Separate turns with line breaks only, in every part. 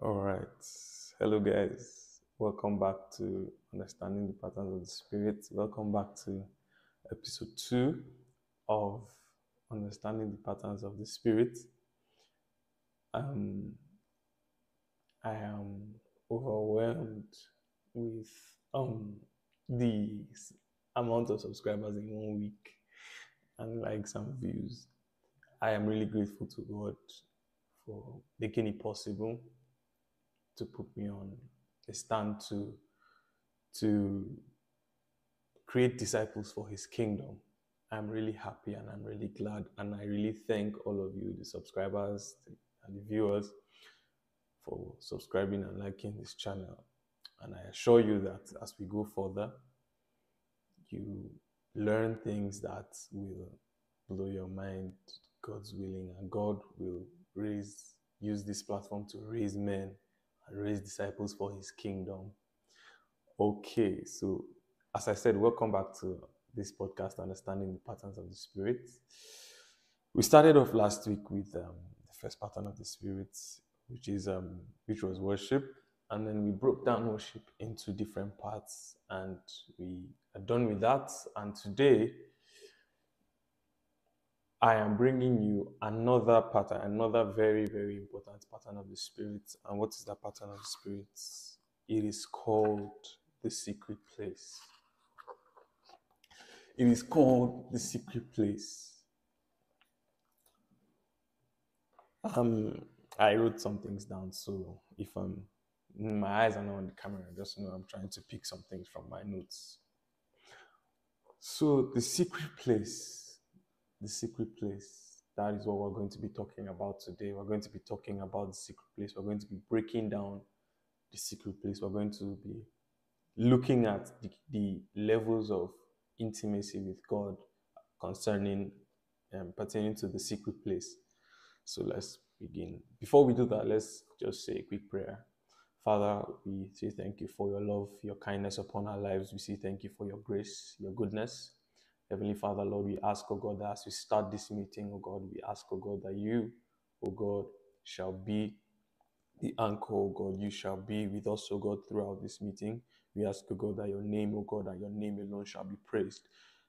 All right. Hello, guys. Welcome back to Understanding the Patterns of the Spirit. Welcome back to episode two of Understanding the Patterns of the Spirit. Um, I am overwhelmed with um the amount of subscribers in one week and likes and views. I am really grateful to God for making it possible to put me on a stand to to create disciples for his kingdom. I'm really happy and I'm really glad and I really thank all of you, the subscribers and the viewers, for subscribing and liking this channel. And I assure you that as we go further, you learn things that will blow your mind, God's willing, and God will raise use this platform to raise men and raise disciples for his kingdom. Okay, so as I said, welcome back to this podcast, Understanding the Patterns of the Spirit. We started off last week with um, the first pattern of the Spirit, which is um, which was worship, and then we broke down worship into different parts, and we are done with that. And today, I am bringing you another pattern, another very very important pattern of the Spirit. And what is that pattern of the Spirit? It is called the secret place. It is called the secret place. Um, I wrote some things down, so if I'm my eyes are not on the camera, just know I'm trying to pick some things from my notes. So the secret place, the secret place, that is what we're going to be talking about today. We're going to be talking about the secret place. We're going to be breaking down the secret place. We're going to be looking at the, the levels of intimacy with God concerning um, pertaining to the secret place. So let's begin. Before we do that, let's just say a quick prayer. Father, we say thank you for your love, your kindness upon our lives. We say thank you for your grace, your goodness. Heavenly Father, Lord, we ask, oh God, that as we start this meeting, oh God, we ask, oh God, that you, oh God, shall be the anchor, oh God. You shall be with us, oh God, throughout this meeting. We ask, oh God, that your name, oh God, that your name alone shall be praised.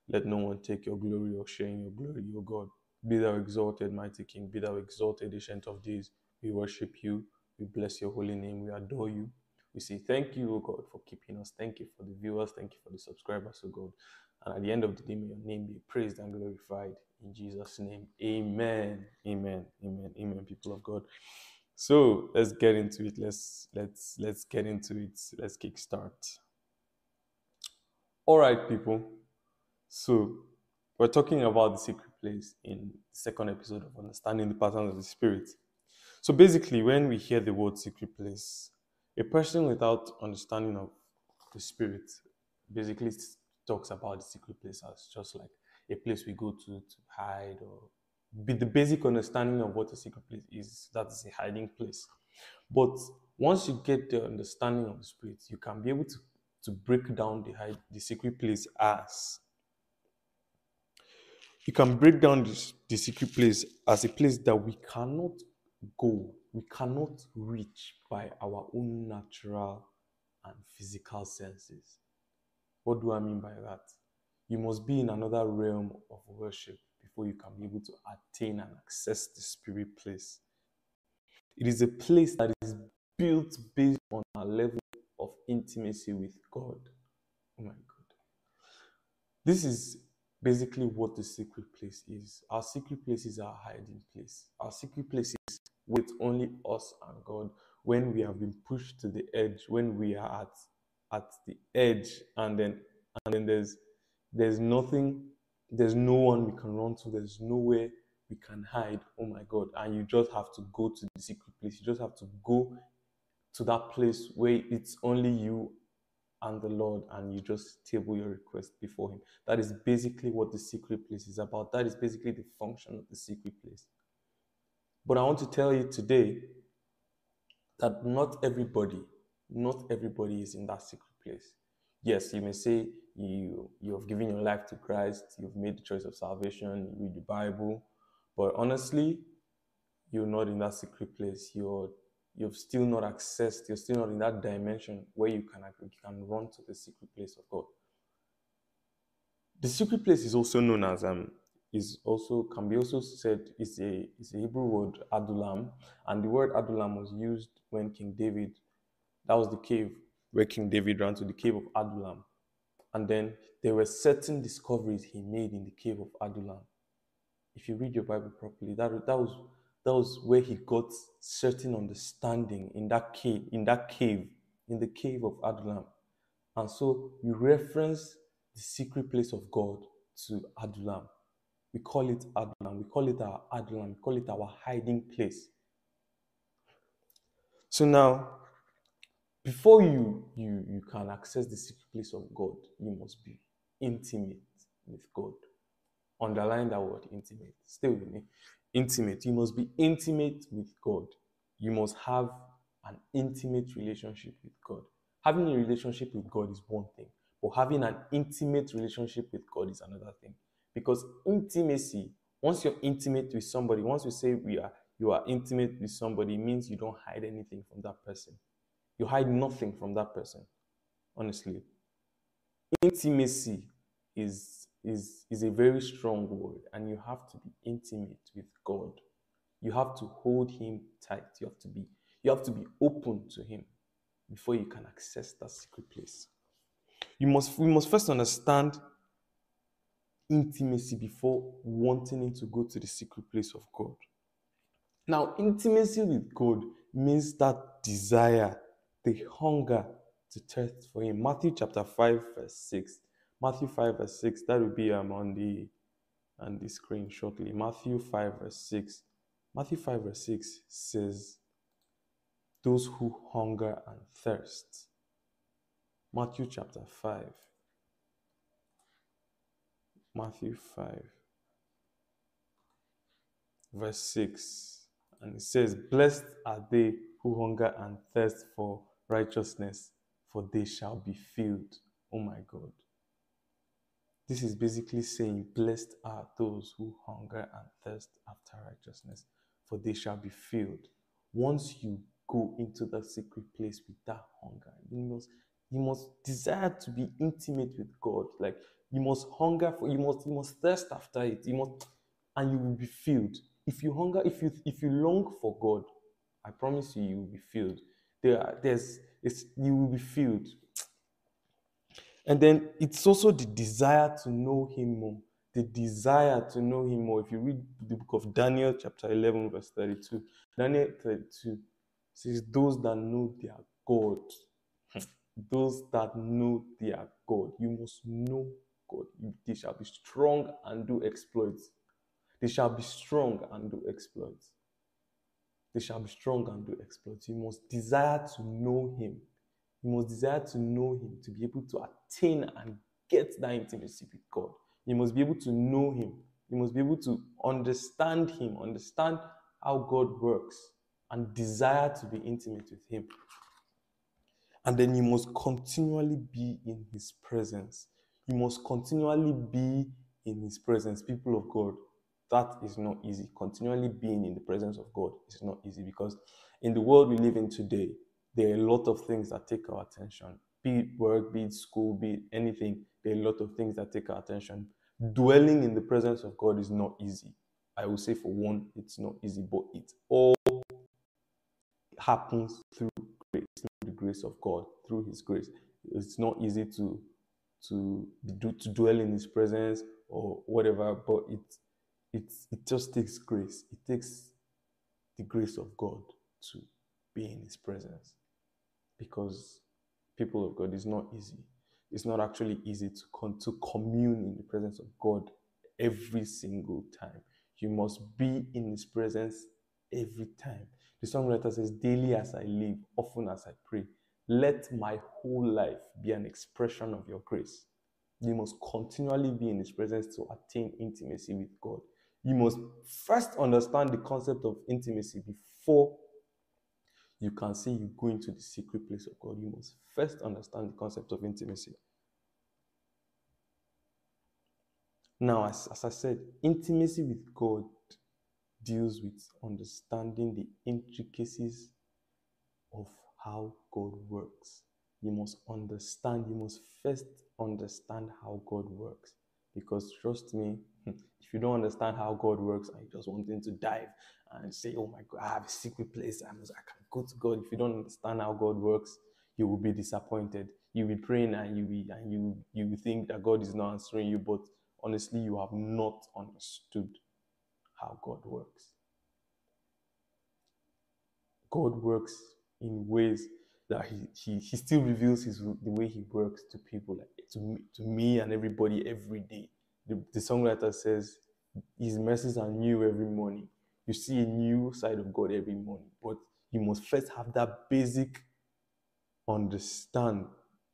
Let no one take your glory or share in your glory, O God. Be thou exalted, mighty King. Be thou exalted, ancient of days. We worship you. We bless your holy name. We adore you. We say thank you, O God, for keeping us. Thank you for the viewers. Thank you for the subscribers, O God. And at the end of the day, may your name be praised and glorified. In Jesus' name, amen. Amen. Amen. Amen, people of God. So let's get into it. Let's let's let's get into it. Let's kickstart. All right, people. So we're talking about the secret place in the second episode of Understanding the Patterns of the Spirit. So basically, when we hear the word secret place, a person without understanding of the spirit basically talks about the secret place as just like a place we go to to hide or the basic understanding of what a secret place is that is a hiding place but once you get the understanding of the spirit you can be able to to break down the hide, the secret place as you can break down this, the secret place as a place that we cannot go, we cannot reach by our own natural and physical senses. What do I mean by that? You must be in another realm of worship before you can be able to attain and access the spirit place. It is a place that is built based on a level of intimacy with God. Oh my God. This is basically what the secret place is. Our secret place is our hiding place. Our secret place is with only us and God when we have been pushed to the edge, when we are at at the edge, and then and then there's there's nothing, there's no one we can run to, there's nowhere we can hide. Oh my God. And you just have to go to the secret place. You just have to go to that place where it's only you and the Lord, and you just table your request before Him. That is basically what the secret place is about. That is basically the function of the secret place. But I want to tell you today that not everybody, not everybody is in that secret place. Yes, you may say you you have given your life to Christ, you've made the choice of salvation, you read the Bible, but honestly, you're not in that secret place. You're you've still not accessed, you're still not in that dimension where you can, you can run to the secret place of God. The secret place is also known as um, is also can be also said is a is a Hebrew word Adullam, and the word Adullam was used when King David, that was the cave where King David ran to the cave of Adullam, and then there were certain discoveries he made in the cave of Adullam. If you read your Bible properly, that that was that was where he got certain understanding in that cave, in that cave, in the cave of Adullam. And so we reference the secret place of God to Adullam. We call it Adullam. We call it our Adullam. We call it our hiding place. So now, before you, you, you can access the secret place of God, you must be intimate with God. Underline that word intimate. Stay with me. Intimate. You must be intimate with God. You must have an intimate relationship with God. Having a relationship with God is one thing, but having an intimate relationship with God is another thing. Because intimacy, once you're intimate with somebody, once we say we are you are intimate with somebody, means you don't hide anything from that person. You hide nothing from that person. Honestly. Intimacy is is is a very strong word, and you have to be intimate with God. You have to hold him tight. You have to be you have to be open to him before you can access that secret place. You must we must first understand intimacy before wanting to go to the secret place of God. Now, intimacy with God means that desire, the hunger to thirst for Him. Matthew chapter 5, verse 6. Matthew 5, verse 6. That will be um, on the on the screen shortly. Matthew 5, verse 6. Matthew 5, verse 6 says, Those who hunger and thirst. Matthew chapter 5, Matthew 5, verse 6. And it says, Blessed are they who hunger and thirst for righteousness, for they shall be filled. Oh my God. This is basically saying, Blessed are those who hunger and thirst after righteousness, for they shall be filled. Once you go into the secret place with that hunger, you must you must desire to be intimate with God. Like you must hunger for, you must, you must thirst after it. You must, and you will be filled. If you hunger, if you, if you long for God, I promise you, you will be filled. There, there's, it's, you will be filled. And then it's also the desire to know Him more. The desire to know Him more. If you read the book of Daniel, chapter 11, verse 32, Daniel 32 says, Those that know their God, those that know their God, you must know God. They shall be strong and do exploits. They shall be strong and do exploits. They shall be strong and do exploits. You must desire to know Him. You must desire to know Him to be able to attain and get that intimacy with God. You must be able to know Him. You must be able to understand Him, understand how God works, and desire to be intimate with Him. And then you must continually be in His presence. You must continually be in His presence, people of God. That is not easy. Continually being in the presence of God is not easy because in the world we live in today, there are a lot of things that take our attention. Be it work, be it school, be it anything, there are a lot of things that take our attention. Dwelling in the presence of God is not easy. I will say, for one, it's not easy, but it all happens through grace, through the grace of God, through His grace. It's not easy to to do to dwell in his presence or whatever but it it it just takes grace. It takes the grace of god to be in his presence. Because people of god is not easy. It's not actually easy to con- to commune in the presence of god every single time. You must be in his presence every time. The songwriter says daily as i live often as i pray let my whole life be an expression of your grace. You must continually be in His presence to attain intimacy with God. You must first understand the concept of intimacy before you can say you go into the secret place of God. You must first understand the concept of intimacy. Now, as, as I said, intimacy with God deals with understanding the intricacies of how God works. You must understand, you must first understand how God works. Because trust me, Hmm. if you don't understand how God works and you just wanting to dive and say, Oh my God, I have a secret place, I, I can go to God. If you don't understand how God works, you will be disappointed. You'll be praying and you be and you you think that God is not answering you, but honestly, you have not understood how God works. God works in ways that he, he, he still reveals his the way he works to people, like to me, to me and everybody every day. The, the songwriter says, His mercies are new every morning. You see a new side of God every morning, but you must first have that basic understand.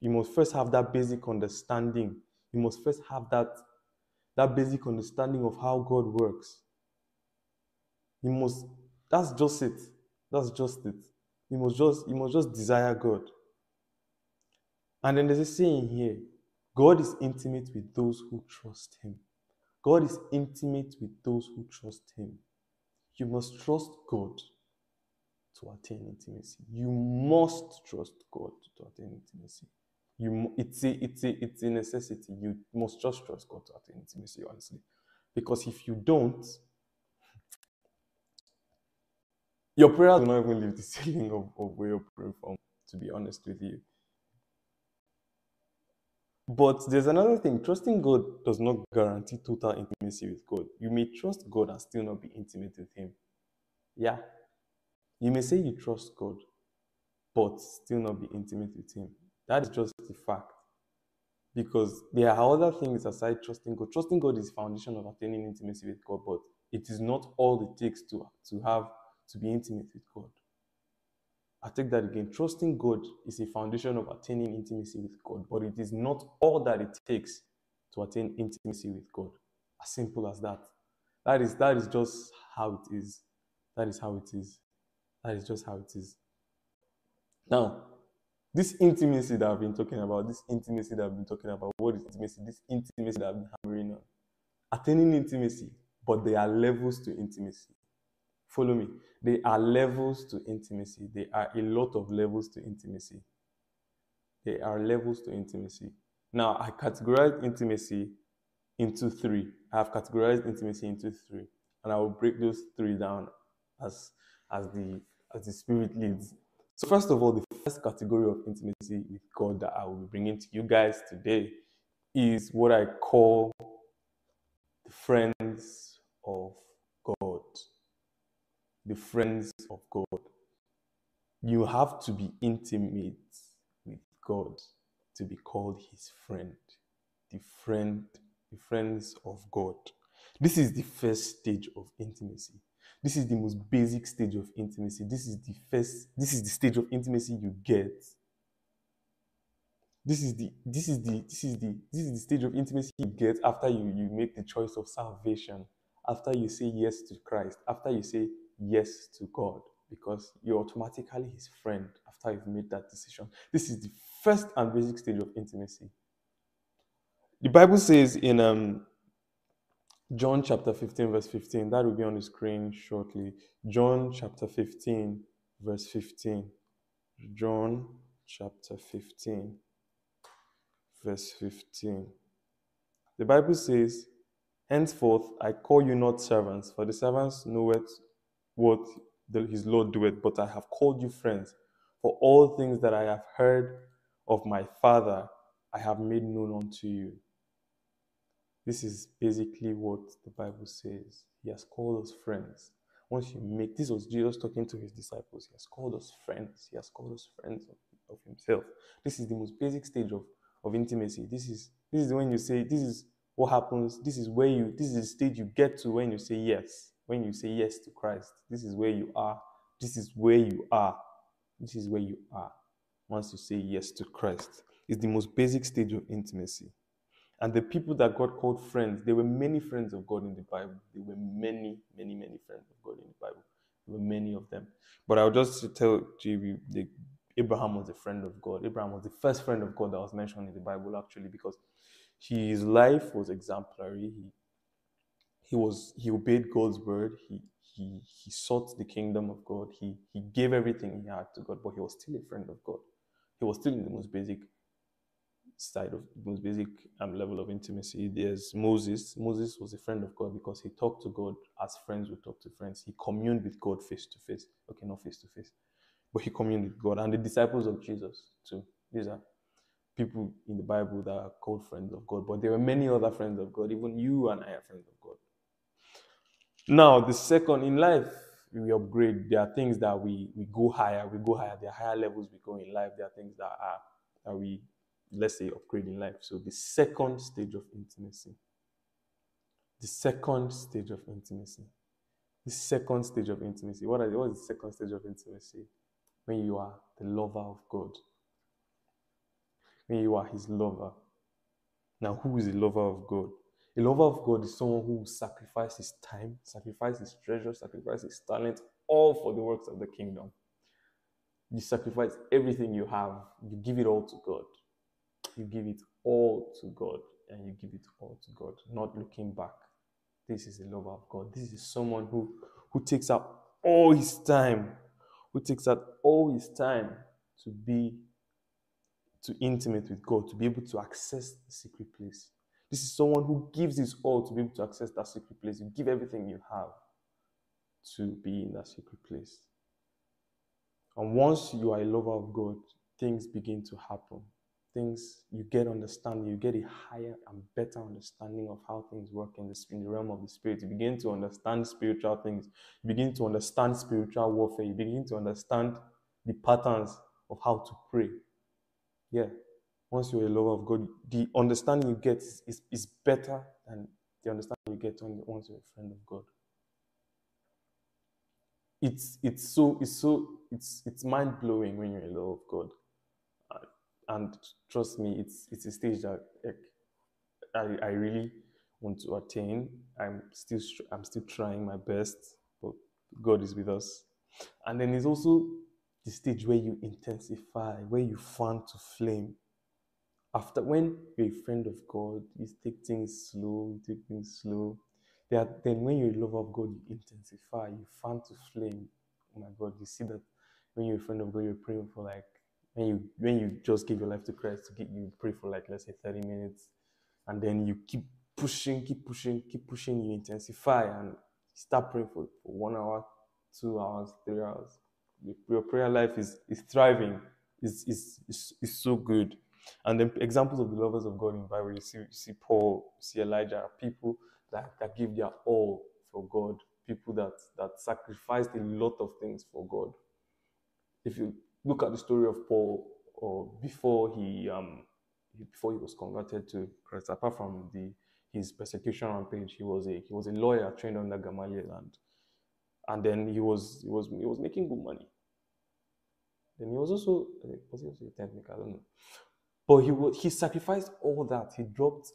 You must first have that basic understanding. You must first have that that basic understanding of how God works. You must. That's just it. That's just it. You must just you must just desire God. And then there's a saying here God is intimate with those who trust Him. God is intimate with those who trust Him. You must trust God to attain intimacy. You must trust God to attain intimacy. You, it's, a, it's, a, it's a necessity. You must just trust God to attain intimacy, honestly. Because if you don't, your prayers will not even leave the ceiling of, of where you're praying from, to be honest with you. But there's another thing trusting God does not guarantee total intimacy with God. You may trust God and still not be intimate with Him. Yeah. You may say you trust God, but still not be intimate with Him. That is just the fact. Because there are other things aside trusting God. Trusting God is foundation of attaining intimacy with God, but it is not all it takes to, to have to be intimate with God. I take that again. Trusting God is a foundation of attaining intimacy with God, but it is not all that it takes to attain intimacy with God. As simple as that. That is that is just how it is. That is how it is. That is just how it is. Now, this intimacy that I've been talking about, this intimacy that I've been talking about, what is intimacy? This intimacy that I've been hammering on. Attaining intimacy, but there are levels to intimacy. Follow me. There are levels to intimacy. There are a lot of levels to intimacy. There are levels to intimacy. Now, I categorize intimacy into three. I have categorized intimacy into three, and I will break those three down as as the as the spirit leads. So, first of all, the first category of intimacy with God that I will be bringing to you guys today is what I call the friends of God the friends of God. You have to be intimate with God to be called his friend. The friend, the friends of God. This is the first stage of intimacy. This is the most basic stage of intimacy. This is the first, this is the stage of intimacy you get. This is the this is the this is the this is the stage of intimacy you get after you, you make the choice of salvation, after you say yes to Christ, after you say yes to God because you're automatically his friend after you've made that decision. This is the first and basic stage of intimacy. The Bible says in um, John chapter 15, verse 15, that will be on the screen shortly. John chapter 15, verse 15. John chapter 15, verse 15. The Bible says, Henceforth I call you not servants, for the servants know it what the, his Lord doeth, but I have called you friends. For all things that I have heard of my Father, I have made known unto you. This is basically what the Bible says. He has called us friends. Once you make this was Jesus talking to his disciples. He has called us friends. He has called us friends of, of himself. This is the most basic stage of, of intimacy. This is this is when you say this is what happens. This is where you this is the stage you get to when you say yes when you say yes to Christ, this is where you are. This is where you are. This is where you are once you say yes to Christ. It's the most basic stage of intimacy. And the people that God called friends, there were many friends of God in the Bible. There were many, many, many friends of God in the Bible. There were many of them. But I'll just tell JB, the, Abraham was a friend of God. Abraham was the first friend of God that was mentioned in the Bible, actually, because his life was exemplary. He he was he obeyed God's word. He he, he sought the kingdom of God. He, he gave everything he had to God, but he was still a friend of God. He was still in the most basic side of the most basic um, level of intimacy. There's Moses. Moses was a friend of God because he talked to God as friends would talk to friends. He communed with God face to face. Okay, not face to face, but he communed with God. And the disciples of Jesus too. These are people in the Bible that are called friends of God, but there were many other friends of God. Even you and I are friends of God. Now, the second in life, we upgrade. There are things that we we go higher. We go higher. There are higher levels we go in life. There are things that are that we let's say upgrade in life. So the second stage of intimacy. The second stage of intimacy. The second stage of intimacy. What, are, what is the second stage of intimacy? When you are the lover of God. When you are his lover. Now, who is the lover of God? A lover of God is someone who sacrifices his time, sacrifices his treasure, sacrifices his talent, all for the works of the kingdom. You sacrifice everything you have, you give it all to God. You give it all to God and you give it all to God, not looking back. This is a lover of God. This is someone who, who takes out all his time, who takes out all his time to be to intimate with God, to be able to access the secret place. This is someone who gives his all to be able to access that secret place. You give everything you have to be in that secret place. And once you are a lover of God, things begin to happen. Things you get understanding, you get a higher and better understanding of how things work in the, in the realm of the spirit. You begin to understand spiritual things. You begin to understand spiritual warfare. You begin to understand the patterns of how to pray. Yeah, once you're a lover of God, the understanding you get is, is, better than the understanding you get once you're a friend of God. It's it's so it's so it's it's mind blowing when you're a lover of God, uh, and trust me, it's it's a stage that I I really want to attain. I'm still I'm still trying my best, but God is with us. And then it's also the stage where you intensify, where you fan to flame after when you're a friend of God, you take things slow, you take things slow. Then when you're a lover of God, you intensify, you fan to flame. Oh my God, you see that when you're a friend of God, you're praying for like when you when you just give your life to Christ, get you pray for like let's say 30 minutes, and then you keep pushing, keep pushing, keep pushing, you intensify and start praying for, for one hour, two hours, three hours. Your prayer life is is thriving, is is is, is so good. And then examples of the lovers of God in the Bible, you see, you see Paul, you see Elijah, people that, that give their all for God, people that, that sacrificed a lot of things for God. If you look at the story of Paul, or before he um before he was converted to Christ, apart from the his persecution rampage, he was a he was a lawyer trained under Gamaliel and and then he was he was he was making good money. Then he was also was he also a technical, I don't know. But he, he sacrificed all that. He dropped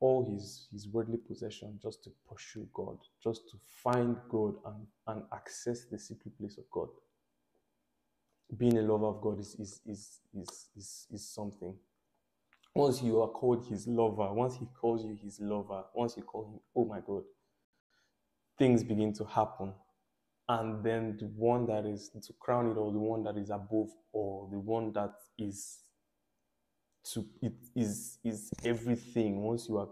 all his, his worldly possession just to pursue God, just to find God and, and access the secret place of God. Being a lover of God is, is, is, is, is, is something. Once you are called his lover, once he calls you his lover, once you call him, oh my God, things begin to happen. And then the one that is, to crown it all, the one that is above all, the one that is to it is is everything. Once you are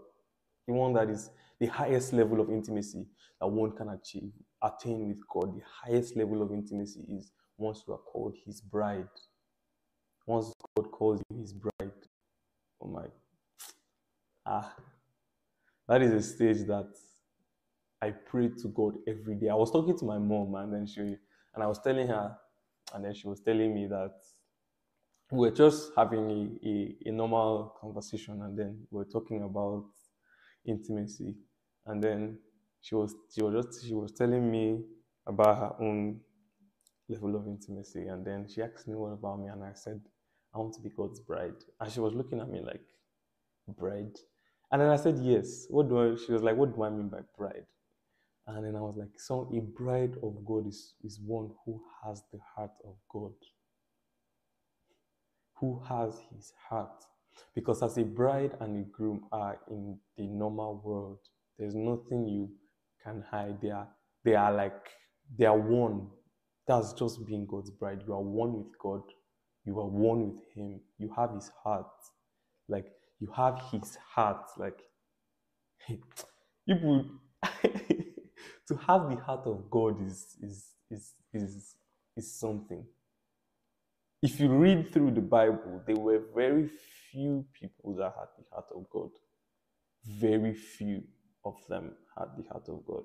the one that is the highest level of intimacy that one can achieve attain with god the highest level of intimacy is once you are called his bride. Once god calls you his bride oh my ah that is a stage that i pray to god every day. I was talking to my mom and then she and i was telling her and then she was telling me that we were just having a, a, a, normal conversation and then we were talking about intimacy. And then she was she was just she was telling me about her own level of intimacy and then she asked me what about me and I said I want to be God's bride. And she was looking at me like bride? And then I said yes. What do I she was like what do I mean by bride? And then I was like so a bride of God is is one who has the heart of God who has his heart. Because as a bride and a groom are in the normal world, there's nothing you can hide. They are, they are like they are one. That's just being God's bride. You are one with God. You are one with Him. You have His heart. Like you have His heart. Like people to have the heart of God is is is is is something. If you read through the Bible, there were very few people that had the heart of God. Very few of them had the heart of God.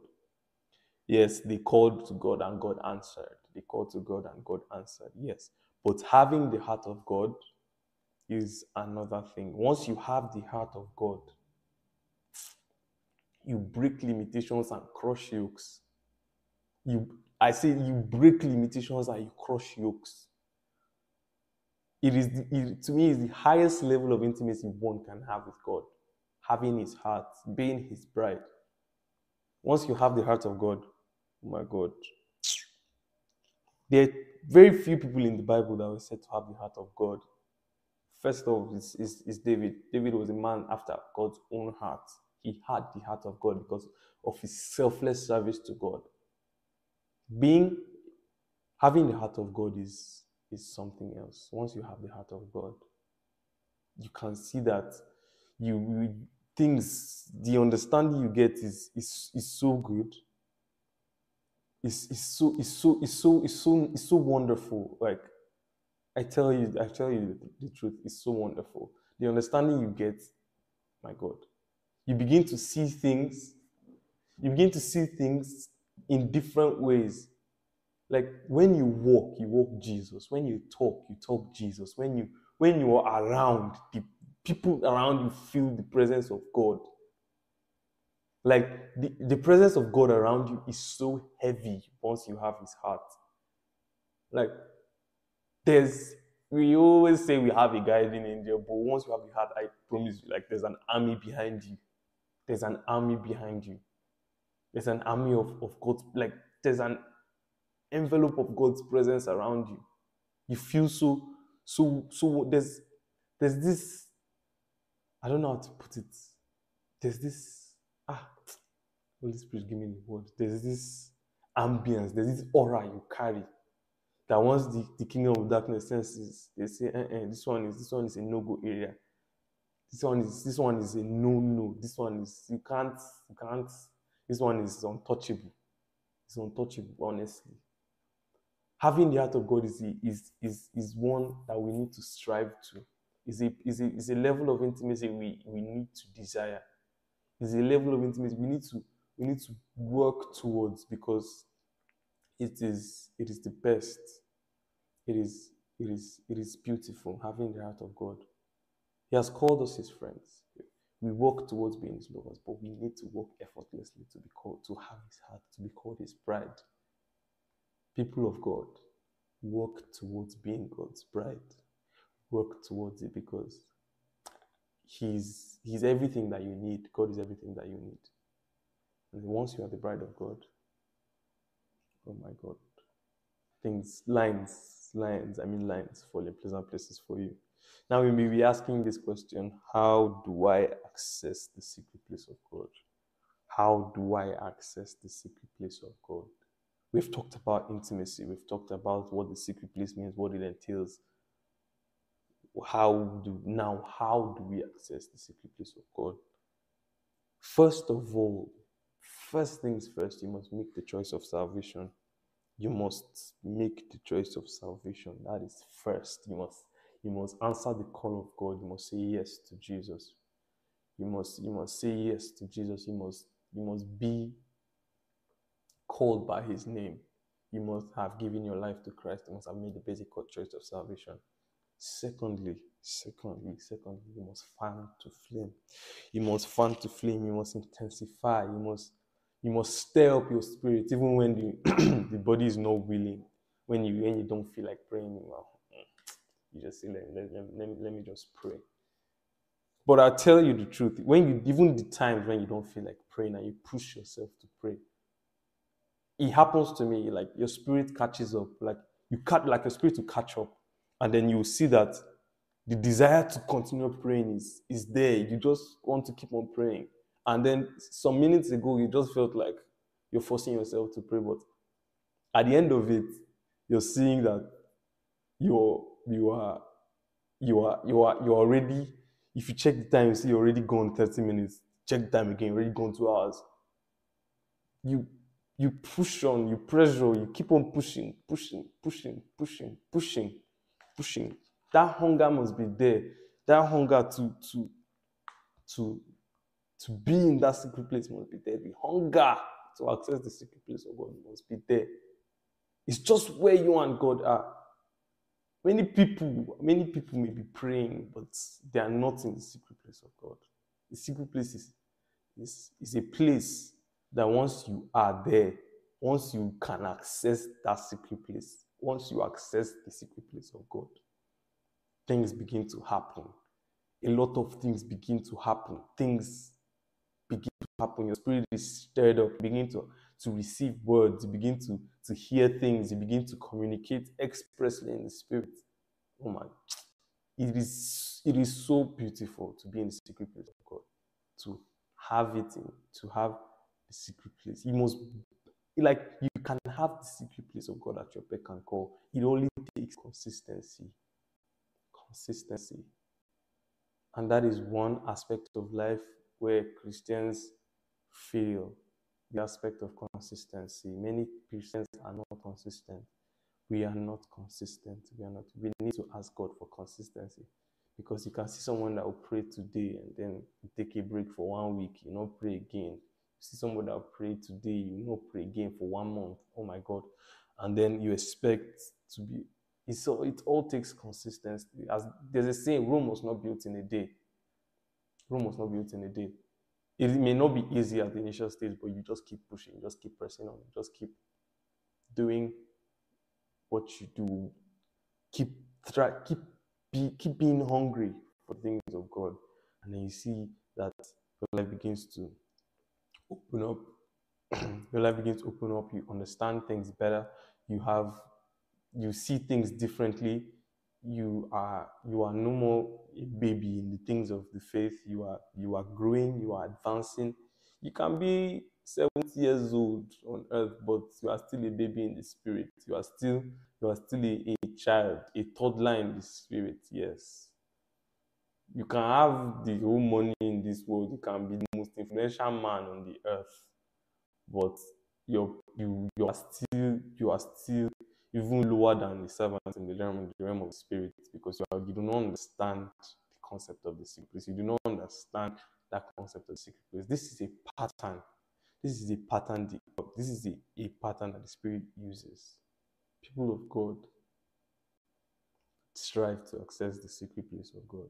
Yes, they called to God and God answered. They called to God and God answered. Yes. But having the heart of God is another thing. Once you have the heart of God, you break limitations and crush yokes. You, I say you break limitations and you crush yokes. It is, the, it, to me, is the highest level of intimacy one can have with God. Having His heart, being His bride. Once you have the heart of God, oh my God, there are very few people in the Bible that were said to have the heart of God. First of all, is, is, is David. David was a man after God's own heart he had the heart of God because of his selfless service to God. Being having the heart of God is is something else. Once you have the heart of God, you can see that you, you things the understanding you get is is, is so good. It's, it's so it's so it's so it's so it's so wonderful. Like I tell you, I tell you the, the truth, it's so wonderful. The understanding you get, my God, you begin to see things, you begin to see things in different ways. Like when you walk, you walk Jesus. When you talk, you talk Jesus. When you when you are around, the people around you feel the presence of God. Like the, the presence of God around you is so heavy once you have his heart. Like there's we always say we have a guiding angel, but once you have the heart, I promise you, like there's an army behind you there's an army behind you. There's an army of, of God's, like, there's an envelope of God's presence around you. You feel so, so, so, there's, there's this, I don't know how to put it. There's this, ah, Holy Spirit, give me the word. There's this ambience, there's this aura you carry that once the, the kingdom of darkness senses, they say, eh, eh, this one is this one is a no-go area. This one is this one is a no no. This one is you can't you can't. This one is untouchable. It's untouchable, honestly. Having the heart of God is is is is one that we need to strive to. Is a is a is a level of intimacy we we need to desire. Is a level of intimacy we need to we need to work towards because it is it is the best. It is it is it is beautiful having the heart of God. He has called us his friends. We work towards being his lovers, but we need to work effortlessly to be called, to have his heart, to be called his bride. People of God, work towards being God's bride. Work towards it because he's, he's everything that you need. God is everything that you need. And once you are the bride of God, oh my God, things, lines, lines, I mean lines fall in pleasant places for you. Now we may be asking this question How do I access the secret place of God? How do I access the secret place of God? We've talked about intimacy, we've talked about what the secret place means, what it entails. How do now how do we access the secret place of God? First of all, first things first, you must make the choice of salvation. You must make the choice of salvation. That is first. You must you must answer the call of God. You must say yes to Jesus. You must you must say yes to Jesus. You must you must be called by his name. You must have given your life to Christ. You must have made the basic choice of salvation. Secondly, secondly, secondly, you must fan to flame. You must fan to flame. You must intensify. You must you must stir up your spirit even when the, the body is not willing. When you when you don't feel like praying, well, you just say, let, let, let, let me just pray. But I'll tell you the truth. When you, even the times when you don't feel like praying and you push yourself to pray, it happens to me. Like your spirit catches up. Like you cut, like your spirit to catch up, and then you see that the desire to continue praying is is there. You just want to keep on praying. And then some minutes ago, you just felt like You're forcing yourself to pray, but at the end of it, you're seeing that you're you are you are you are you're already if you check the time, you see you're already gone 30 minutes. Check the time again, already gone two hours. You you push on, you pressure, you keep on pushing, pushing, pushing, pushing, pushing, pushing. That hunger must be there. That hunger to to to to be in that secret place must be there. The hunger to access the secret place of God must be there. It's just where you and God are. Many people, many people may be praying, but they are not in the secret place of God. The secret place is, is, is a place that once you are there, once you can access that secret place, once you access the secret place of God, things begin to happen. A lot of things begin to happen. Things begin to happen. Your spirit is stirred up, begin to, to receive words, you begin to, to hear things, you begin to communicate expressly in the spirit. Oh my, it is it is so beautiful to be in the secret place of God, to have it in, to have the secret place. You must like you can have the secret place of God at your beck and call. It only takes consistency. Consistency. And that is one aspect of life where Christians fail the aspect of consistency. Many Christians are not consistent. We are not consistent. We are not. We need to ask God for consistency because you can see someone that will pray today and then take a break for one week, you know, pray again. You see somebody that pray today, you know, pray again for one month. Oh my God. And then you expect to be it's so it all takes consistency. As there's a saying, Rome was not built in a day. Rome was not built in a day. It may not be easy at the initial stage, but you just keep pushing, just keep pressing on, just keep doing what you do. Keep try keep be keep being hungry for things of God. And then you see that your life begins to open up. your life begins to open up, you understand things better, you have you see things differently you are you are no more a baby in the things of the faith you are you are growing you are advancing you can be 70 years old on earth but you are still a baby in the spirit you are still you are still a, a child a toddler in the spirit yes you can have the whole money in this world you can be the most influential man on the earth but you're you you are still you are still even lower than the servant in the realm, the realm of the spirit because you, are, you do not understand the concept of the secret place. You do not understand that concept of the secret place. This is a pattern. This is a pattern. This is a, a pattern that the spirit uses. People of God strive to access the secret place of God.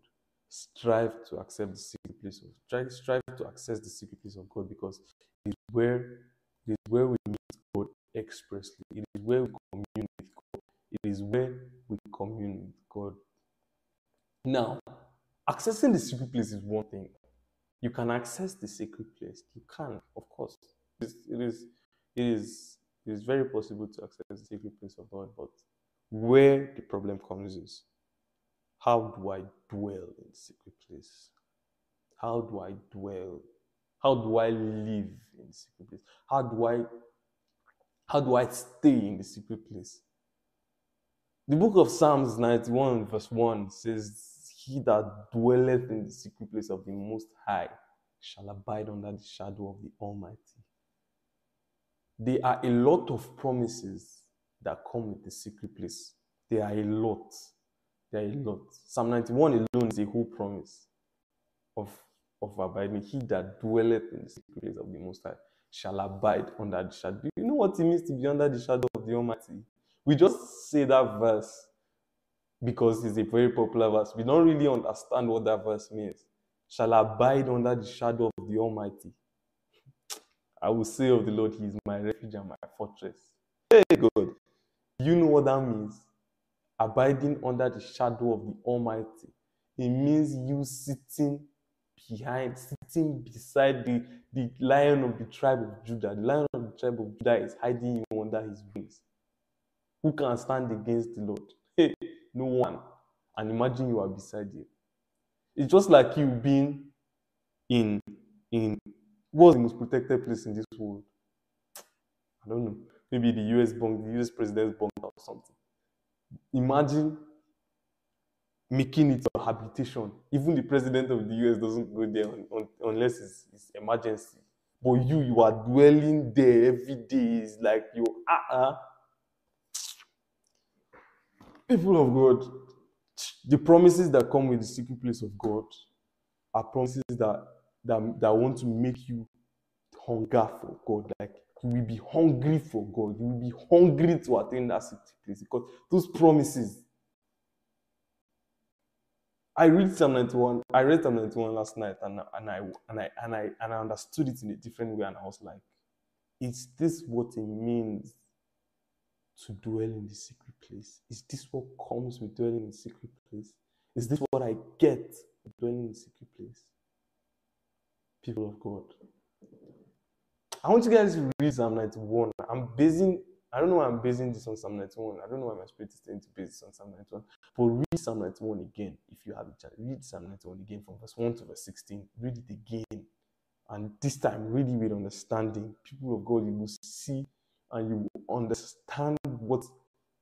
Strive to accept the secret place of strive, strive to access the secret place of God because it is where it is where we meet God expressly. It is where we commune with God. It is where we commune with God. Now, accessing the secret place is one thing. You can access the secret place. You can, of course. It is, it is, it is, it is very possible to access the secret place of God, but where the problem comes is how do I dwell in secret place? How do I dwell? How do I live in secret place? How do I how do I stay in the secret place? The book of Psalms 91, verse 1 says, He that dwelleth in the secret place of the Most High shall abide under the shadow of the Almighty. There are a lot of promises that come with the secret place. There are a lot. There are a lot. Psalm 91 alone is a whole promise of, of abiding. He that dwelleth in the secret place of the Most High shall abide under the shadow. Do you know what it means to be under the shadow of the Almighty? We just say that verse because it's a very popular verse. We don't really understand what that verse means. Shall abide under the shadow of the Almighty. I will say of the Lord, He is my refuge and my fortress. Hey, God. You know what that means? Abiding under the shadow of the Almighty. It means you sitting behind, sitting beside the, the lion of the tribe of Judah. The lion of the tribe of Judah is hiding you under his wings. Who can stand against the Lord? Hey, no one. And imagine you are beside him. It's just like you being in in what's the most protected place in this world? I don't know, maybe the US bunk, the US president's bunker or something. Imagine making it your habitation. Even the president of the US doesn't go there on, on, unless it's, it's, emergency. But you, you are dwelling there every day. It's like you, uh-uh. People of God, the promises that come with the secret place of God are promises that, that, that want to make you hunger for God. Like you will be hungry for God. You will be hungry to attain that secret place because those promises I read Psalm 91. I read Psalm 91 last night and, and I and I and I and I understood it in a different way. And I was like, is this what it means to dwell in the secret place? Is this what comes with dwelling in the secret place? Is this what I get dwelling in the secret place? People of God. I want you guys to read Psalm 91. I'm basing I don't know why I'm basing this on Psalm 91. I don't know why my spirit is telling to base this on Psalm 91. But read Psalm 91 again if you have a chance. Read Psalm 91 again from verse 1 to verse 16. Read it again. And this time, really with understanding. People of God, you will see and you will understand what,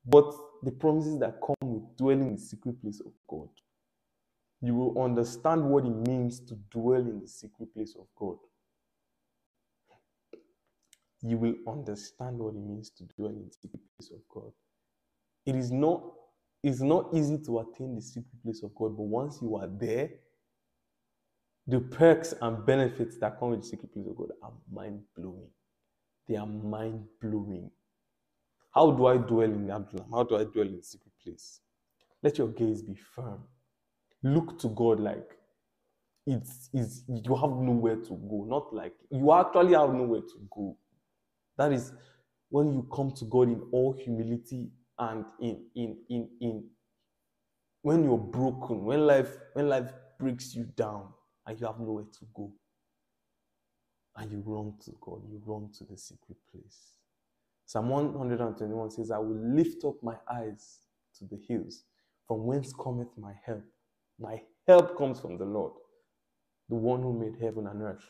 what the promises that come with dwelling in the secret place of God. You will understand what it means to dwell in the secret place of God you will understand what it means to dwell in the secret place of God. It is not, it's not easy to attain the secret place of God, but once you are there, the perks and benefits that come with the secret place of God are mind blowing. They are mind blowing. How do I dwell in Absalom? How do I dwell in the secret place? Let your gaze be firm. Look to God like it's, it's you have nowhere to go. Not like you actually have nowhere to go. That is when you come to God in all humility and in in in in when you're broken, when life when life breaks you down and you have nowhere to go. And you run to God, you run to the secret place. Psalm 121 says, I will lift up my eyes to the hills, from whence cometh my help. My help comes from the Lord, the one who made heaven and earth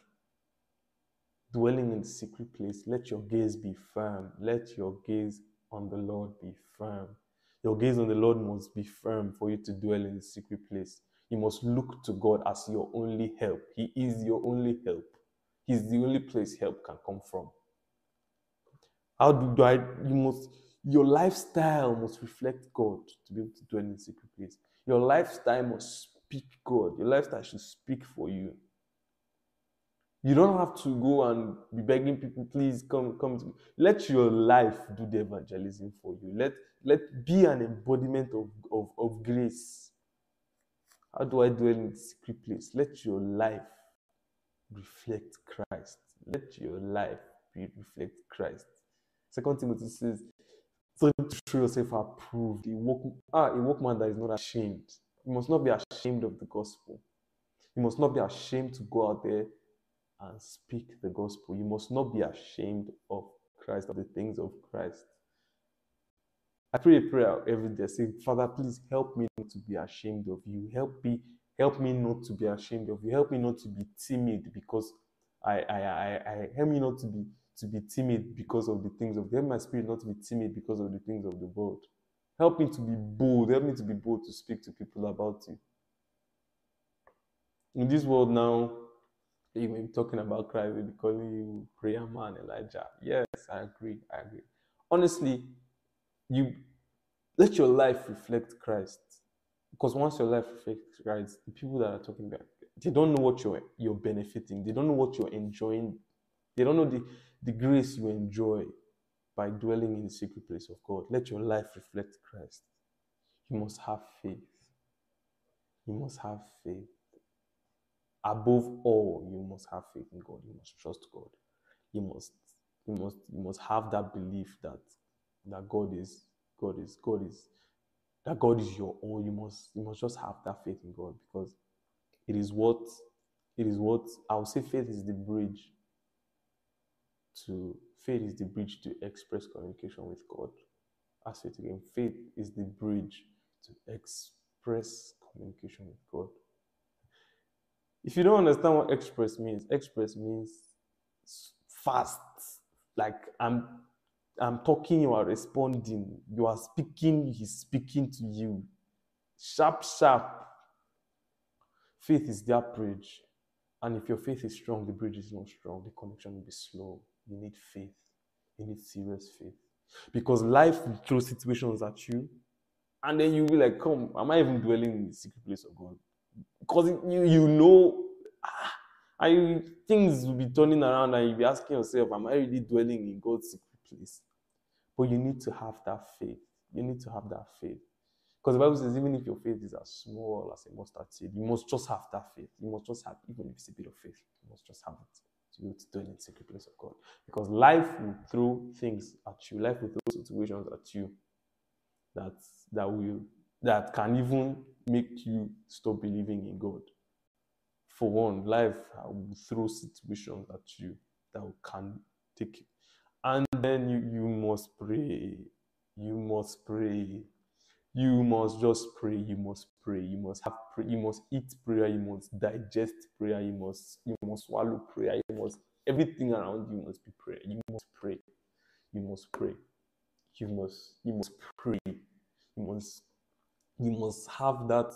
dwelling in the secret place, let your gaze be firm. Let your gaze on the Lord be firm. Your gaze on the Lord must be firm for you to dwell in the secret place. You must look to God as your only help. He is your only help. He's the only place help can come from. How do I? You must. Your lifestyle must reflect God to be able to dwell in secret place. Your lifestyle must speak God. Your lifestyle should speak for you. You don't have to go and be begging people, please come, come to me. Let your life do the evangelism for you. Let let be an embodiment of, of, of grace. How do I dwell in the secret place? Let your life reflect Christ. Let your life be reflect Christ. Second Timothy says, so show yourself approved, a, work, ah, a workman that is not ashamed. You must not be ashamed of the gospel. You must not be ashamed to go out there and speak the gospel. You must not be ashamed of Christ, of the things of Christ. I pray a prayer every day saying, Father, please help me not to be ashamed of you. Help me, help me not to be ashamed of you. Help me not to be timid because I I I, I help me not to be to be timid because of the things of help my spirit not to be timid because of the things of the world. Help me to be bold. Help me to be bold to speak to people about you. In this world now, you may be talking about Christ, they'll be calling you prayer man, Elijah. Yes, I agree. I agree. Honestly, you let your life reflect Christ. Because once your life reflects Christ, the people that are talking back, they don't know what you're you're benefiting. They don't know what you're enjoying. They don't know the, the grace you enjoy by dwelling in the secret place of God. Let your life reflect Christ. You must have faith. You must have faith above all, you must have faith in God. You must trust God. You must, you must, you must have that belief that that God is, God is, God is, that God is your own. You must, you must just have that faith in God because it is what, it is what I would say. Faith is the bridge to faith is the bridge to express communication with God. I say it again. Faith is the bridge to express communication with God. If you don't understand what express means, express means fast. Like I'm I'm talking, you are responding. You are speaking, he's speaking to you. Sharp, sharp. Faith is that bridge. And if your faith is strong, the bridge is not strong. The connection will be slow. You need faith. You need serious faith. Because life will throw situations at you. And then you'll be like, come, am I even dwelling in the secret place of God? Because you, you know, ah, I, things will be turning around and you'll be asking yourself, am I really dwelling in God's secret place? But you need to have that faith. You need to have that faith. Because the Bible says, even if your faith is as small as a mustard seed, you must just have that faith. You must just have, even if it's a bit of faith, you must just have it to be able to dwell in the secret place of God. Because life will throw things at you, life will throw situations at you that that will that can even make you stop believing in God. For one, life uh, will throw situations at you that can take and then you, you must pray. You must pray. You must just pray. You must pray. You must have pray. You must eat prayer. You must digest prayer. You must you must swallow prayer. You must everything around you must be prayer. You must pray. You must pray. You must you must pray. You must you must have that.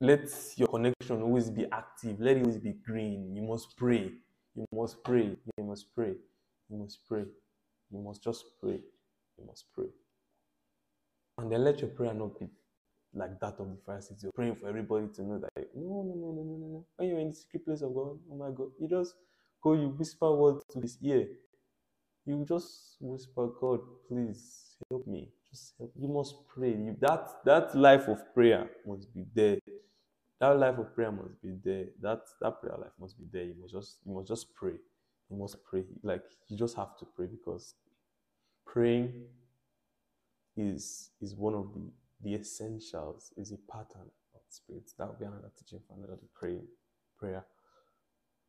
Let your connection always be active. Let it always be green. You must pray. You must pray. You must pray. You must pray. You must just pray. You must pray. And then let your prayer not be like that of the Pharisees. You're praying for everybody to know that no, no, no, no, no, no. When you're in the secret place of God, oh my God, you just go, you whisper words to his ear. You just whisper, God, please help me. Help. You must pray. You, that that life of prayer must be there. That life of prayer must be there. That that prayer life must be there. You must just you must just pray you must pray. Like you just have to pray because praying is is one of the the essentials, is a pattern of spirit. That will be another teaching for another day. Praying, prayer.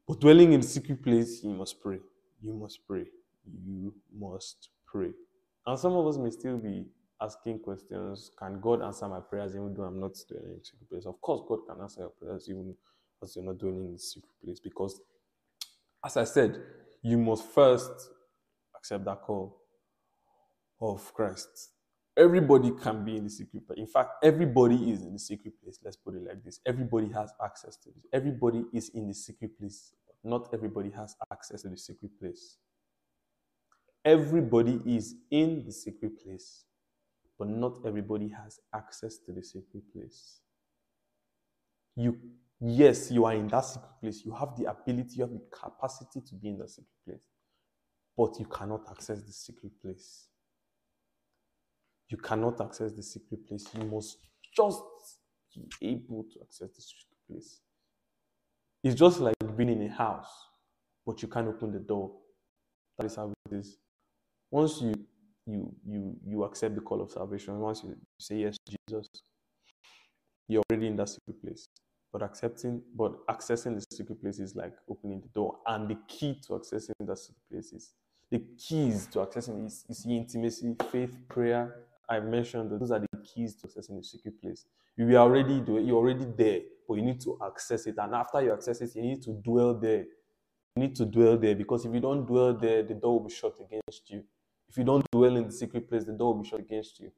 But dwelling in secret place, you must pray. You must pray. You must pray. And some of us may still be asking questions Can God answer my prayers even though I'm not dwelling in secret place? Of course, God can answer your prayers even as you're not dwelling in secret place because as I said, you must first accept that call of Christ. Everybody can be in the secret place. In fact, everybody is in the secret place. Let's put it like this. Everybody has access to this. Everybody is in the secret place. Not everybody has access to the secret place. Everybody is in the secret place, but not everybody has access to the secret place. You Yes, you are in that secret place. You have the ability, you have the capacity to be in the secret place. But you cannot access the secret place. You cannot access the secret place. You must just be able to access the secret place. It's just like being in a house, but you can't open the door. That is how it is. Once you you you you accept the call of salvation, once you say yes to Jesus, you're already in that secret place. But accepting, but accessing the secret place is like opening the door. And the key to accessing that secret place is the keys to accessing is, is intimacy, faith, prayer. I mentioned those are the keys to accessing the secret place. You are already you're already there, but you need to access it. And after you access it, you need to dwell there. You need to dwell there because if you don't dwell there, the door will be shut against you. If you don't dwell in the secret place, the door will be shut against you.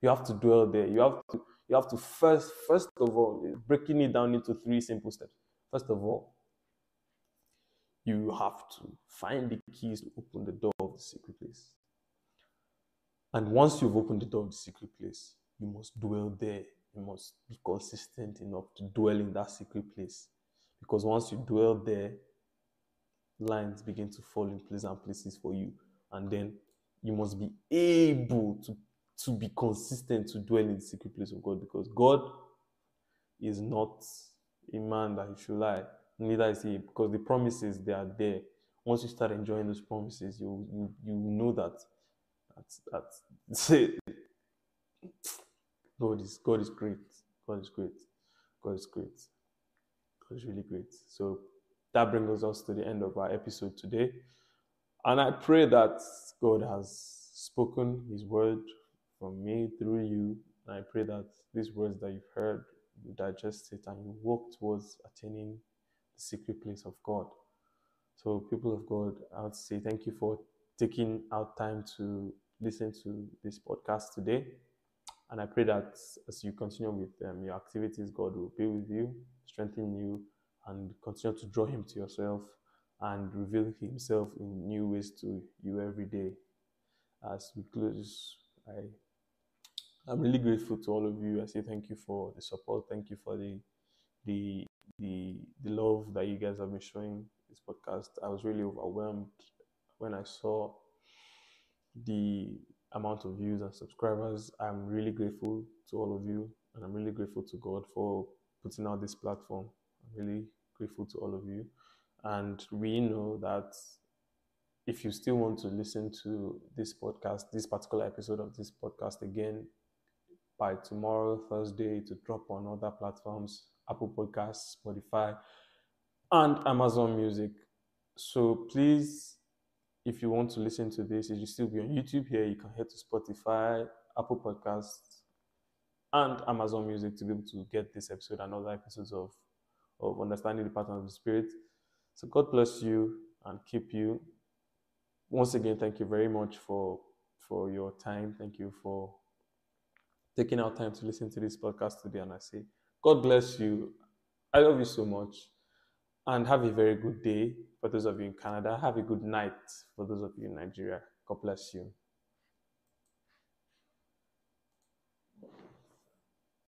You have to dwell there. You have to you have to first, first of all, breaking it down into three simple steps. First of all, you have to find the keys to open the door of the secret place. And once you've opened the door of the secret place, you must dwell there. You must be consistent enough to dwell in that secret place. Because once you dwell there, lines begin to fall in place and places for you. And then you must be able to to be consistent to dwell in the secret place of God because God is not a man that he should lie, neither is he because the promises they are there. Once you start enjoying those promises, you you, you know that that that God is God is great. God is great. God is great. God is really great. So that brings us to the end of our episode today. And I pray that God has spoken his word from me through you. And I pray that these words that you've heard, you digest it and you walk towards attaining the secret place of God. So, people of God, I would say thank you for taking out time to listen to this podcast today. And I pray that as you continue with um, your activities, God will be with you, strengthen you, and continue to draw Him to yourself and reveal Himself in new ways to you every day. As we close, I I'm really grateful to all of you. I say thank you for the support. Thank you for the the the the love that you guys have been showing this podcast. I was really overwhelmed when I saw the amount of views and subscribers. I'm really grateful to all of you, and I'm really grateful to God for putting out this platform. I'm really grateful to all of you, and we know that if you still want to listen to this podcast, this particular episode of this podcast again, by tomorrow, Thursday, to drop on other platforms Apple Podcasts, Spotify, and Amazon Music. So please, if you want to listen to this, it will still be on YouTube here. You can head to Spotify, Apple Podcasts, and Amazon Music to be able to get this episode and other episodes of, of Understanding the Pattern of the Spirit. So God bless you and keep you. Once again, thank you very much for for your time. Thank you for taking out time to listen to this podcast today. And I say, God bless you. I love you so much. And have a very good day for those of you in Canada. Have a good night for those of you in Nigeria. God bless you.